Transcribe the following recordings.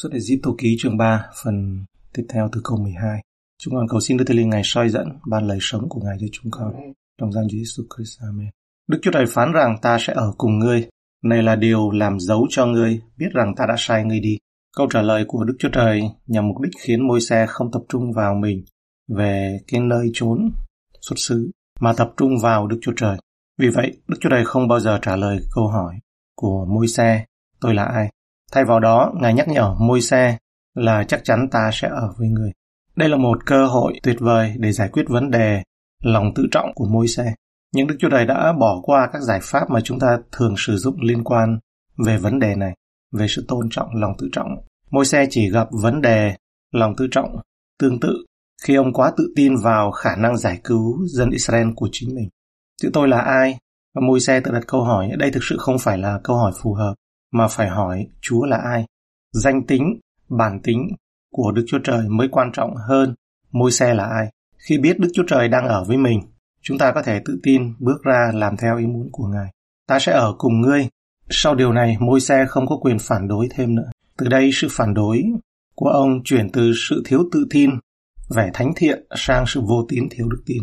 Xuất Ai-Cập ký chương 3, phần tiếp theo từ câu 12. Chúng con cầu xin Đức Thánh Linh Ngài soi dẫn ban lời sống của Ngài cho chúng con. Trong danh Chúa Jesus Christ. Amen. Đức Chúa Trời phán rằng ta sẽ ở cùng ngươi. Này là điều làm dấu cho ngươi, biết rằng ta đã sai ngươi đi. Câu trả lời của Đức Chúa Trời nhằm mục đích khiến môi xe không tập trung vào mình về cái nơi trốn xuất xứ, mà tập trung vào Đức Chúa Trời. Vì vậy, Đức Chúa Trời không bao giờ trả lời câu hỏi của môi xe, tôi là ai? Thay vào đó, Ngài nhắc nhở môi xe là chắc chắn ta sẽ ở với người. Đây là một cơ hội tuyệt vời để giải quyết vấn đề lòng tự trọng của môi xe. Nhưng Đức Chúa Trời đã bỏ qua các giải pháp mà chúng ta thường sử dụng liên quan về vấn đề này, về sự tôn trọng lòng tự trọng. Môi xe chỉ gặp vấn đề lòng tự trọng tương tự khi ông quá tự tin vào khả năng giải cứu dân Israel của chính mình. chữ tôi là ai? Và môi xe tự đặt câu hỏi, đây thực sự không phải là câu hỏi phù hợp mà phải hỏi Chúa là ai. Danh tính, bản tính của Đức Chúa Trời mới quan trọng hơn môi xe là ai. Khi biết Đức Chúa Trời đang ở với mình, chúng ta có thể tự tin bước ra làm theo ý muốn của Ngài. Ta sẽ ở cùng ngươi. Sau điều này, môi xe không có quyền phản đối thêm nữa. Từ đây, sự phản đối của ông chuyển từ sự thiếu tự tin, vẻ thánh thiện sang sự vô tín thiếu đức tin.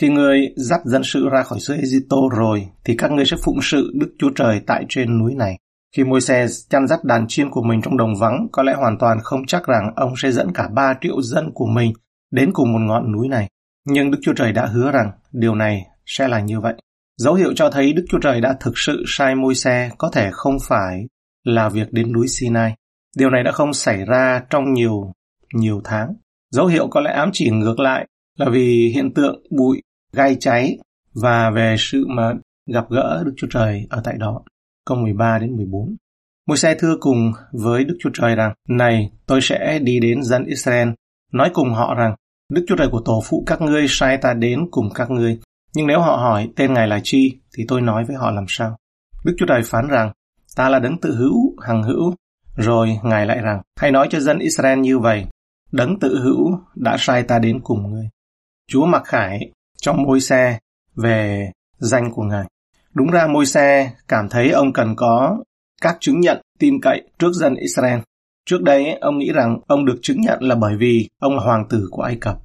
Khi ngươi dắt dân sự ra khỏi xứ Egypto rồi, thì các ngươi sẽ phụng sự Đức Chúa Trời tại trên núi này. Khi Môi-se chăn dắt đàn chiên của mình trong đồng vắng, có lẽ hoàn toàn không chắc rằng ông sẽ dẫn cả ba triệu dân của mình đến cùng một ngọn núi này. Nhưng Đức Chúa Trời đã hứa rằng điều này sẽ là như vậy. Dấu hiệu cho thấy Đức Chúa Trời đã thực sự sai môi xe có thể không phải là việc đến núi Sinai. Điều này đã không xảy ra trong nhiều, nhiều tháng. Dấu hiệu có lẽ ám chỉ ngược lại là vì hiện tượng bụi, gai cháy và về sự mà gặp gỡ Đức Chúa Trời ở tại đó câu 13 đến 14. Môi xe thưa cùng với Đức Chúa Trời rằng, Này, tôi sẽ đi đến dân Israel, nói cùng họ rằng, Đức Chúa Trời của tổ phụ các ngươi sai ta đến cùng các ngươi. Nhưng nếu họ hỏi tên Ngài là chi, thì tôi nói với họ làm sao? Đức Chúa Trời phán rằng, ta là đấng tự hữu, hằng hữu. Rồi Ngài lại rằng, hãy nói cho dân Israel như vậy, đấng tự hữu đã sai ta đến cùng ngươi. Chúa mặc khải trong môi xe về danh của Ngài. Đúng ra môi xe cảm thấy ông cần có các chứng nhận tin cậy trước dân Israel. Trước đây, ông nghĩ rằng ông được chứng nhận là bởi vì ông là hoàng tử của Ai Cập.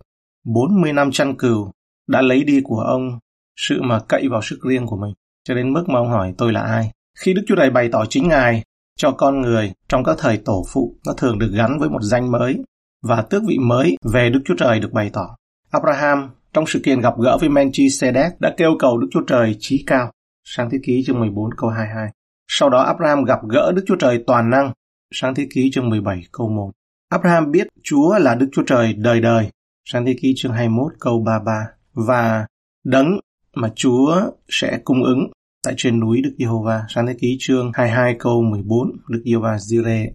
40 năm chăn cừu đã lấy đi của ông sự mà cậy vào sức riêng của mình, cho đến mức mà ông hỏi tôi là ai. Khi Đức Chúa Trời bày tỏ chính Ngài cho con người trong các thời tổ phụ, nó thường được gắn với một danh mới và tước vị mới về Đức Chúa Trời được bày tỏ. Abraham trong sự kiện gặp gỡ với Melchizedek đã kêu cầu Đức Chúa Trời trí cao Sáng thế ký chương 14 câu 22. Sau đó Abraham gặp gỡ Đức Chúa Trời toàn năng. Sáng thế ký chương 17 câu 1. Abraham biết Chúa là Đức Chúa Trời đời đời. Sáng thế ký chương 21 câu 33. Và đấng mà Chúa sẽ cung ứng tại trên núi Đức Giê-hô-va. Sáng thế ký chương 22 câu 14 Đức Giê-hô-va Jireh.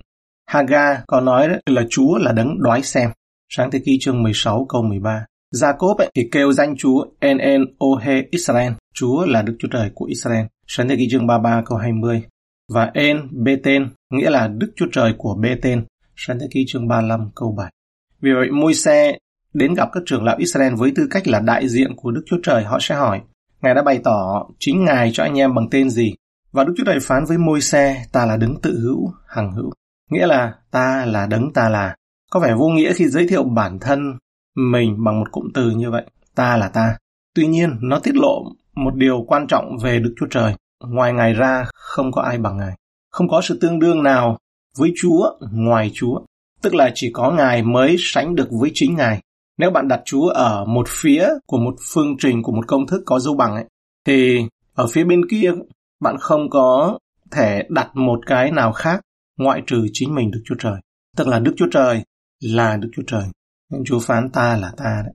Haga có nói là Chúa là đấng đoái xem. Sáng thế ký chương 16 câu 13. Jacob ấy, thì kêu danh Chúa En En Ohe Israel, Chúa là Đức Chúa Trời của Israel. Sáng thế ký chương 33 câu 20. Và En Beten nghĩa là Đức Chúa Trời của Beten. Sáng thế ký chương 35 câu 7. Vì vậy môi xe đến gặp các trưởng lão Israel với tư cách là đại diện của Đức Chúa Trời, họ sẽ hỏi, Ngài đã bày tỏ chính Ngài cho anh em bằng tên gì? Và Đức Chúa Trời phán với môi xe, ta là đấng tự hữu, hằng hữu. Nghĩa là ta là đấng ta là. Có vẻ vô nghĩa khi giới thiệu bản thân mình bằng một cụm từ như vậy, ta là ta. Tuy nhiên, nó tiết lộ một điều quan trọng về Đức Chúa Trời. Ngoài Ngài ra, không có ai bằng Ngài. Không có sự tương đương nào với Chúa ngoài Chúa. Tức là chỉ có Ngài mới sánh được với chính Ngài. Nếu bạn đặt Chúa ở một phía của một phương trình, của một công thức có dấu bằng ấy, thì ở phía bên kia bạn không có thể đặt một cái nào khác ngoại trừ chính mình Đức Chúa Trời. Tức là Đức Chúa Trời là Đức Chúa Trời. Nhưng Chúa phán ta là ta đấy.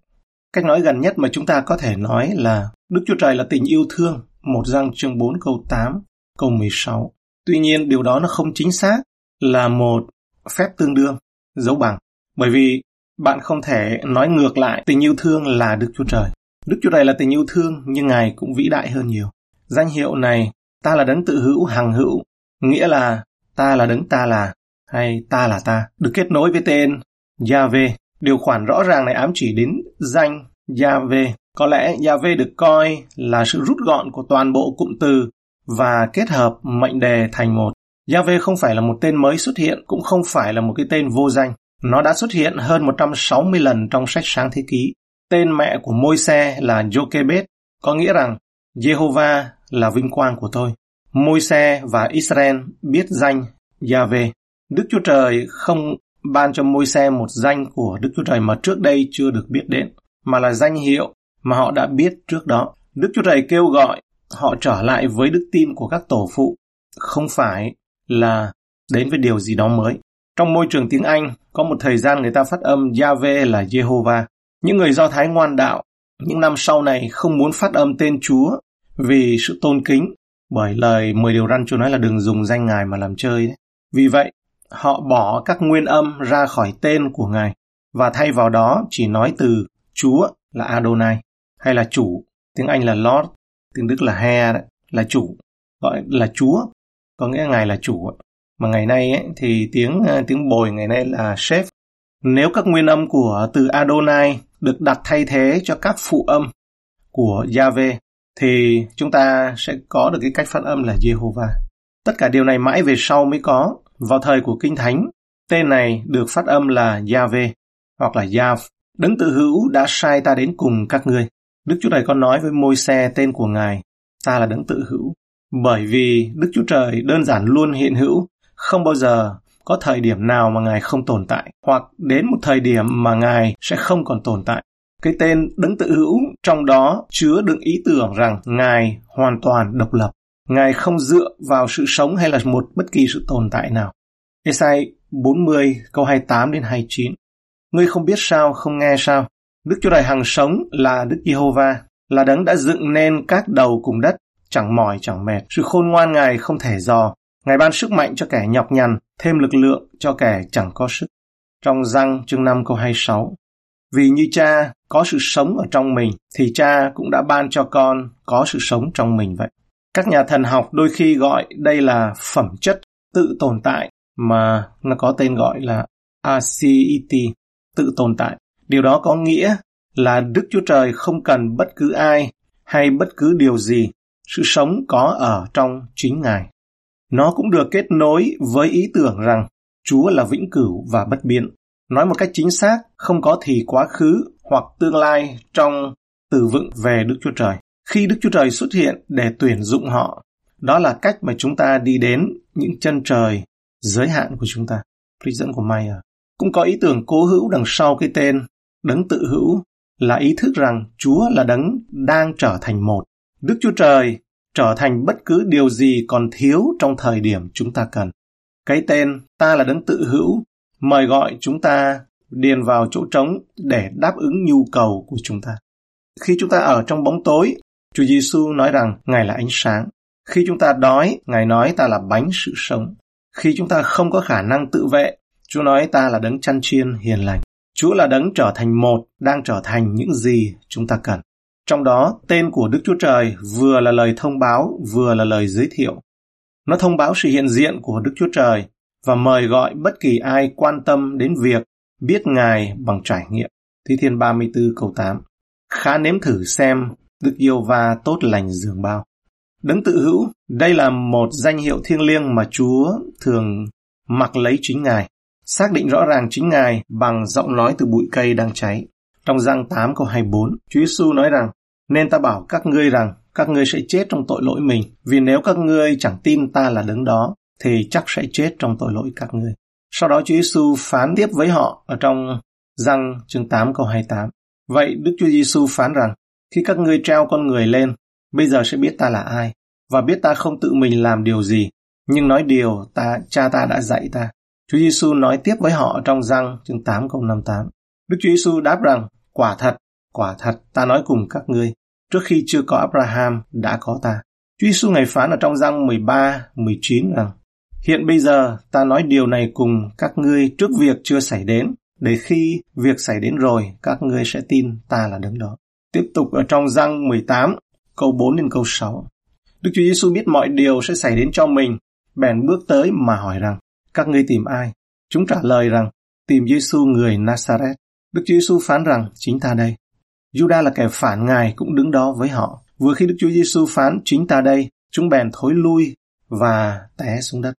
Cách nói gần nhất mà chúng ta có thể nói là Đức Chúa Trời là tình yêu thương, một răng chương 4 câu 8, câu 16. Tuy nhiên điều đó nó không chính xác là một phép tương đương, dấu bằng. Bởi vì bạn không thể nói ngược lại tình yêu thương là Đức Chúa Trời. Đức Chúa Trời là tình yêu thương nhưng Ngài cũng vĩ đại hơn nhiều. Danh hiệu này, ta là đấng tự hữu hằng hữu, nghĩa là ta là đấng ta là, hay ta là ta, được kết nối với tên Yahweh, Điều khoản rõ ràng này ám chỉ đến danh Yahweh. Có lẽ Yahweh được coi là sự rút gọn của toàn bộ cụm từ và kết hợp mệnh đề thành một. Yahweh không phải là một tên mới xuất hiện, cũng không phải là một cái tên vô danh. Nó đã xuất hiện hơn 160 lần trong sách sáng thế ký. Tên mẹ của Môi-se là Jochebed, có nghĩa rằng Jehovah là vinh quang của tôi. Môi-se và Israel biết danh Yahweh. Đức Chúa Trời không ban cho môi xe một danh của Đức Chúa Trời mà trước đây chưa được biết đến, mà là danh hiệu mà họ đã biết trước đó. Đức Chúa Trời kêu gọi họ trở lại với đức tin của các tổ phụ, không phải là đến với điều gì đó mới. Trong môi trường tiếng Anh, có một thời gian người ta phát âm Yahweh là Jehovah. Những người Do Thái ngoan đạo, những năm sau này không muốn phát âm tên Chúa vì sự tôn kính, bởi lời 10 điều răn Chúa nói là đừng dùng danh Ngài mà làm chơi. Đấy. Vì vậy, họ bỏ các nguyên âm ra khỏi tên của Ngài và thay vào đó chỉ nói từ Chúa là Adonai hay là chủ, tiếng Anh là Lord, tiếng Đức là Herr, là chủ, gọi là Chúa, có nghĩa Ngài là chủ. Mà ngày nay ấy, thì tiếng ờ, tiếng bồi ngày nay là chef. Nếu các nguyên âm của từ Adonai được đặt thay thế cho các phụ âm của Yahweh thì chúng ta sẽ có được cái cách phát âm là Jehovah. Tất cả điều này mãi về sau mới có. Vào thời của Kinh Thánh, tên này được phát âm là Yahweh hoặc là Yav. Đấng tự hữu đã sai ta đến cùng các ngươi. Đức Chúa Trời có nói với môi xe tên của Ngài, ta là đấng tự hữu. Bởi vì Đức Chúa Trời đơn giản luôn hiện hữu, không bao giờ có thời điểm nào mà Ngài không tồn tại, hoặc đến một thời điểm mà Ngài sẽ không còn tồn tại. Cái tên đấng tự hữu trong đó chứa đựng ý tưởng rằng Ngài hoàn toàn độc lập. Ngài không dựa vào sự sống hay là một bất kỳ sự tồn tại nào. Esai 40 câu 28 đến 29 Ngươi không biết sao, không nghe sao. Đức Chúa Trời hàng sống là Đức Giê-hô-va, là đấng đã dựng nên các đầu cùng đất, chẳng mỏi chẳng mệt. Sự khôn ngoan Ngài không thể dò. Ngài ban sức mạnh cho kẻ nhọc nhằn, thêm lực lượng cho kẻ chẳng có sức. Trong răng chương 5 câu 26 Vì như cha có sự sống ở trong mình, thì cha cũng đã ban cho con có sự sống trong mình vậy. Các nhà thần học đôi khi gọi đây là phẩm chất tự tồn tại mà nó có tên gọi là ACET, tự tồn tại. Điều đó có nghĩa là Đức Chúa Trời không cần bất cứ ai hay bất cứ điều gì, sự sống có ở trong chính Ngài. Nó cũng được kết nối với ý tưởng rằng Chúa là vĩnh cửu và bất biến. Nói một cách chính xác, không có thì quá khứ hoặc tương lai trong từ vựng về Đức Chúa Trời. Khi Đức Chúa Trời xuất hiện để tuyển dụng họ, đó là cách mà chúng ta đi đến những chân trời giới hạn của chúng ta. Trích dẫn của Mayer. Cũng có ý tưởng cố hữu đằng sau cái tên đấng tự hữu là ý thức rằng Chúa là đấng đang trở thành một. Đức Chúa Trời trở thành bất cứ điều gì còn thiếu trong thời điểm chúng ta cần. Cái tên ta là đấng tự hữu mời gọi chúng ta điền vào chỗ trống để đáp ứng nhu cầu của chúng ta. Khi chúng ta ở trong bóng tối, Chúa Giêsu nói rằng Ngài là ánh sáng. Khi chúng ta đói, Ngài nói ta là bánh sự sống. Khi chúng ta không có khả năng tự vệ, Chúa nói ta là đấng chăn chiên hiền lành. Chúa là đấng trở thành một, đang trở thành những gì chúng ta cần. Trong đó, tên của Đức Chúa Trời vừa là lời thông báo, vừa là lời giới thiệu. Nó thông báo sự hiện diện của Đức Chúa Trời và mời gọi bất kỳ ai quan tâm đến việc biết Ngài bằng trải nghiệm. Thi Thiên 34 câu 8 Khá nếm thử xem Đức Yêu Va tốt lành dường bao. Đấng tự hữu, đây là một danh hiệu thiêng liêng mà Chúa thường mặc lấy chính Ngài xác định rõ ràng chính Ngài bằng giọng nói từ bụi cây đang cháy. Trong răng 8 câu 24, Chúa Giêsu nói rằng, nên ta bảo các ngươi rằng, các ngươi sẽ chết trong tội lỗi mình, vì nếu các ngươi chẳng tin ta là đấng đó, thì chắc sẽ chết trong tội lỗi các ngươi. Sau đó Chúa Giêsu phán tiếp với họ ở trong răng chương 8 câu 28. Vậy Đức Chúa Giêsu phán rằng, khi các ngươi treo con người lên, bây giờ sẽ biết ta là ai, và biết ta không tự mình làm điều gì, nhưng nói điều ta cha ta đã dạy ta. Chúa Giêsu nói tiếp với họ trong răng chương 8 câu 58. Đức Chúa Giêsu đáp rằng, quả thật, quả thật, ta nói cùng các ngươi, trước khi chưa có Abraham đã có ta. Chúa Giêsu ngày phán ở trong răng 13, 19 rằng, Hiện bây giờ ta nói điều này cùng các ngươi trước việc chưa xảy đến, để khi việc xảy đến rồi các ngươi sẽ tin ta là đứng đó. Tiếp tục ở trong răng 18, câu 4 đến câu 6. Đức Chúa Giêsu biết mọi điều sẽ xảy đến cho mình, bèn bước tới mà hỏi rằng, các ngươi tìm ai? Chúng trả lời rằng, tìm Giêsu người Nazareth. Đức Chúa Giêsu phán rằng, chính ta đây. Juda là kẻ phản ngài cũng đứng đó với họ. Vừa khi Đức Chúa Giêsu phán chính ta đây, chúng bèn thối lui và té xuống đất.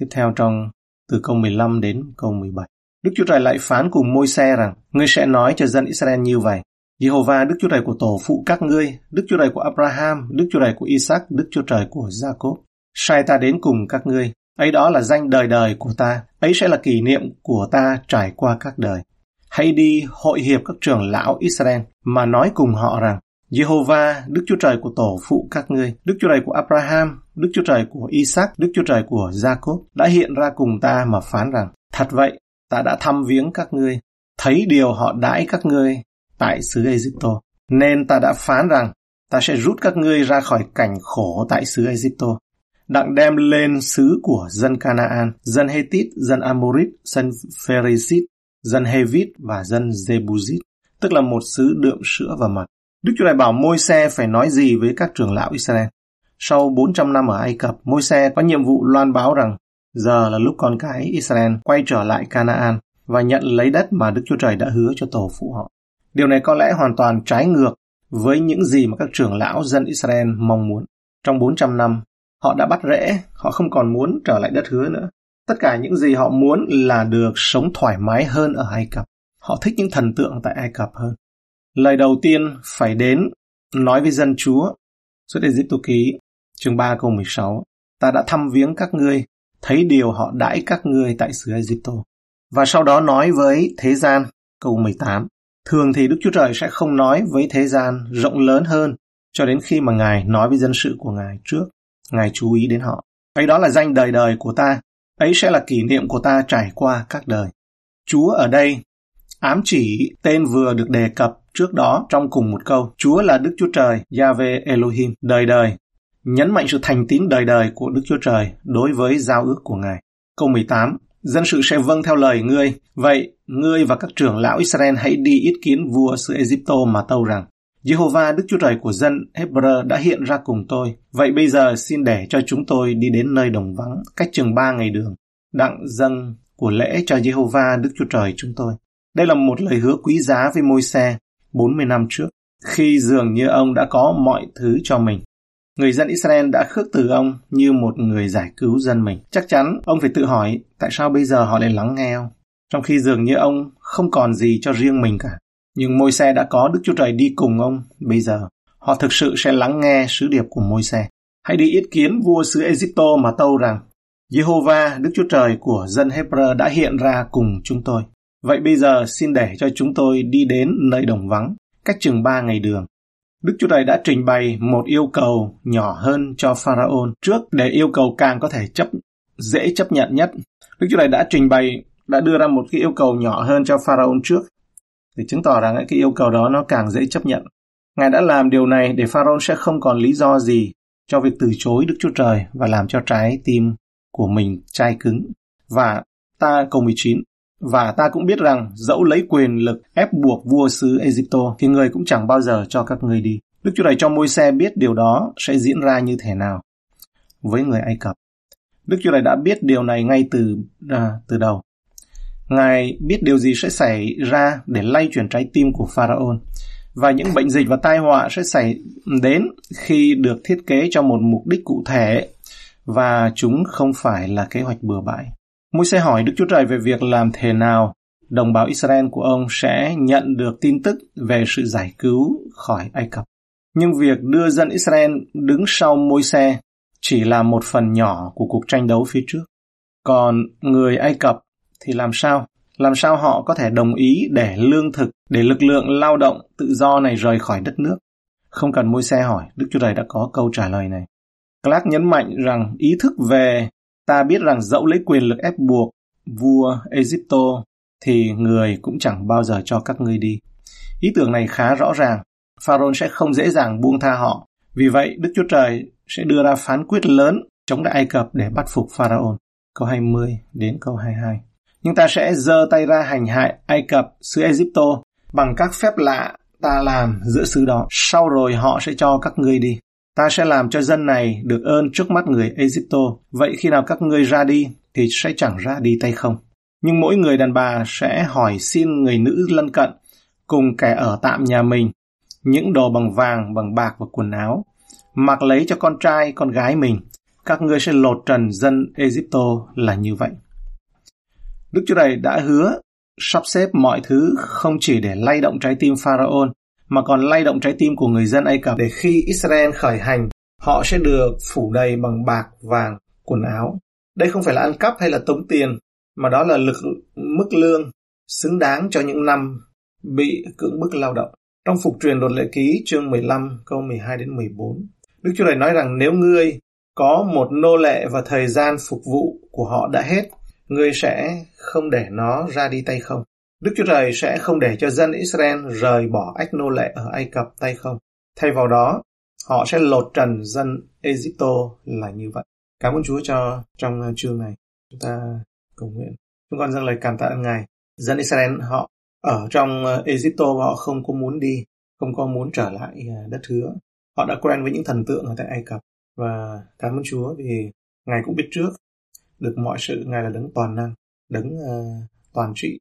Tiếp theo trong từ câu 15 đến câu 17. Đức Chúa Trời lại phán cùng môi xe rằng, ngươi sẽ nói cho dân Israel như vậy. Jehovah Đức Chúa Trời của tổ phụ các ngươi, Đức Chúa Trời của Abraham, Đức Chúa Trời của Isaac, Đức Chúa Trời của Jacob, sai ta đến cùng các ngươi. Ấy đó là danh đời đời của ta, ấy sẽ là kỷ niệm của ta trải qua các đời. Hãy đi hội hiệp các trưởng lão Israel mà nói cùng họ rằng, Jehovah, Đức Chúa Trời của tổ phụ các ngươi, Đức Chúa Trời của Abraham, Đức Chúa Trời của Isaac, Đức Chúa Trời của Jacob đã hiện ra cùng ta mà phán rằng, thật vậy, ta đã thăm viếng các ngươi, thấy điều họ đãi các ngươi tại xứ Egypto. Nên ta đã phán rằng, ta sẽ rút các ngươi ra khỏi cảnh khổ tại xứ Egypto, đặng đem lên xứ của dân Canaan, dân Hethit, dân Amorit, dân Pharisít, dân Hevit và dân Jebuzit, tức là một xứ đượm sữa và mật. Đức Chúa Trời bảo môi xe phải nói gì với các trưởng lão Israel. Sau 400 năm ở Ai Cập, môi xe có nhiệm vụ loan báo rằng giờ là lúc con cái Israel quay trở lại Canaan và nhận lấy đất mà Đức Chúa Trời đã hứa cho tổ phụ họ. Điều này có lẽ hoàn toàn trái ngược với những gì mà các trưởng lão dân Israel mong muốn. Trong 400 năm, họ đã bắt rễ, họ không còn muốn trở lại đất hứa nữa. Tất cả những gì họ muốn là được sống thoải mái hơn ở Ai Cập. Họ thích những thần tượng tại Ai Cập hơn. Lời đầu tiên phải đến nói với dân Chúa. Xuất Ai Cập ký chương 3 câu 16. Ta đã thăm viếng các ngươi, thấy điều họ đãi các ngươi tại xứ Ai Cập. Và sau đó nói với thế gian, câu 18. Thường thì Đức Chúa Trời sẽ không nói với thế gian rộng lớn hơn cho đến khi mà Ngài nói với dân sự của Ngài trước. Ngài chú ý đến họ. Ấy đó là danh đời đời của ta. Ấy sẽ là kỷ niệm của ta trải qua các đời. Chúa ở đây ám chỉ tên vừa được đề cập trước đó trong cùng một câu. Chúa là Đức Chúa Trời, Yahweh Elohim, đời đời. Nhấn mạnh sự thành tín đời đời của Đức Chúa Trời đối với giao ước của Ngài. Câu 18 Dân sự sẽ vâng theo lời ngươi. Vậy, ngươi và các trưởng lão Israel hãy đi ý kiến vua xứ Egypto mà tâu rằng, Jehovah Đức Chúa Trời của dân Hebrew đã hiện ra cùng tôi. Vậy bây giờ xin để cho chúng tôi đi đến nơi đồng vắng, cách chừng ba ngày đường, đặng dâng của lễ cho Jehovah Đức Chúa Trời chúng tôi. Đây là một lời hứa quý giá với môi xe 40 năm trước, khi dường như ông đã có mọi thứ cho mình. Người dân Israel đã khước từ ông như một người giải cứu dân mình. Chắc chắn ông phải tự hỏi tại sao bây giờ họ lại lắng nghe ông, trong khi dường như ông không còn gì cho riêng mình cả. Nhưng môi xe đã có Đức Chúa Trời đi cùng ông, bây giờ họ thực sự sẽ lắng nghe sứ điệp của môi xe. Hãy đi ý kiến vua xứ Egypto mà tâu rằng Jehovah, Đức Chúa Trời của dân Hebrew đã hiện ra cùng chúng tôi. Vậy bây giờ xin để cho chúng tôi đi đến nơi đồng vắng, cách chừng ba ngày đường. Đức Chúa Trời đã trình bày một yêu cầu nhỏ hơn cho Pharaoh trước để yêu cầu càng có thể chấp, dễ chấp nhận nhất. Đức Chúa Trời đã trình bày, đã đưa ra một cái yêu cầu nhỏ hơn cho Pharaoh trước để chứng tỏ rằng cái yêu cầu đó nó càng dễ chấp nhận. Ngài đã làm điều này để Pharaoh sẽ không còn lý do gì cho việc từ chối Đức Chúa Trời và làm cho trái tim của mình chai cứng. Và ta, câu 19 và ta cũng biết rằng dẫu lấy quyền lực ép buộc vua xứ Egypto thì người cũng chẳng bao giờ cho các ngươi đi. Đức Chúa Trời cho môi xe biết điều đó sẽ diễn ra như thế nào với người Ai Cập. Đức Chúa Trời đã biết điều này ngay từ à, từ đầu. Ngài biết điều gì sẽ xảy ra để lay chuyển trái tim của Pharaoh và những bệnh dịch và tai họa sẽ xảy đến khi được thiết kế cho một mục đích cụ thể và chúng không phải là kế hoạch bừa bãi. Môi xe hỏi Đức Chúa Trời về việc làm thế nào đồng bào Israel của ông sẽ nhận được tin tức về sự giải cứu khỏi Ai Cập. Nhưng việc đưa dân Israel đứng sau môi xe chỉ là một phần nhỏ của cuộc tranh đấu phía trước. Còn người Ai Cập thì làm sao? Làm sao họ có thể đồng ý để lương thực, để lực lượng lao động tự do này rời khỏi đất nước? Không cần môi xe hỏi, Đức Chúa Trời đã có câu trả lời này. Clark nhấn mạnh rằng ý thức về ta biết rằng dẫu lấy quyền lực ép buộc vua Egypto thì người cũng chẳng bao giờ cho các ngươi đi. Ý tưởng này khá rõ ràng. Pharaoh sẽ không dễ dàng buông tha họ. Vì vậy, Đức Chúa Trời sẽ đưa ra phán quyết lớn chống lại Ai Cập để bắt phục Pharaoh. Câu 20 đến câu 22. Nhưng ta sẽ giơ tay ra hành hại Ai Cập, xứ Egypto bằng các phép lạ ta làm giữa xứ đó. Sau rồi họ sẽ cho các ngươi đi. Ta sẽ làm cho dân này được ơn trước mắt người Egypto. Vậy khi nào các ngươi ra đi thì sẽ chẳng ra đi tay không. Nhưng mỗi người đàn bà sẽ hỏi xin người nữ lân cận cùng kẻ ở tạm nhà mình những đồ bằng vàng, bằng bạc và quần áo, mặc lấy cho con trai, con gái mình. các ngươi sẽ lột trần dân Egypto là như vậy. Đức Chúa Trời đã hứa sắp xếp mọi thứ không chỉ để lay động trái tim Pharaon mà còn lay động trái tim của người dân Ai Cập để khi Israel khởi hành, họ sẽ được phủ đầy bằng bạc, vàng, quần áo. Đây không phải là ăn cắp hay là tống tiền, mà đó là lực mức lương xứng đáng cho những năm bị cưỡng bức lao động. Trong phục truyền luật lệ ký chương 15 câu 12 đến 14, Đức Chúa Trời nói rằng nếu ngươi có một nô lệ và thời gian phục vụ của họ đã hết, ngươi sẽ không để nó ra đi tay không. Đức Chúa Trời sẽ không để cho dân Israel rời bỏ ách nô lệ ở Ai Cập tay không. Thay vào đó, họ sẽ lột trần dân Egypto là như vậy. Cảm ơn Chúa cho trong chương này. Chúng ta cầu nguyện. Chúng con dâng lời cảm tạ Ngài. Dân Israel họ ở trong Egypto họ không có muốn đi, không có muốn trở lại à, đất hứa. Họ đã quen với những thần tượng ở tại Ai Cập. Và cảm ơn Chúa vì Ngài cũng biết trước được mọi sự Ngài là đấng toàn năng, đấng uh, toàn trị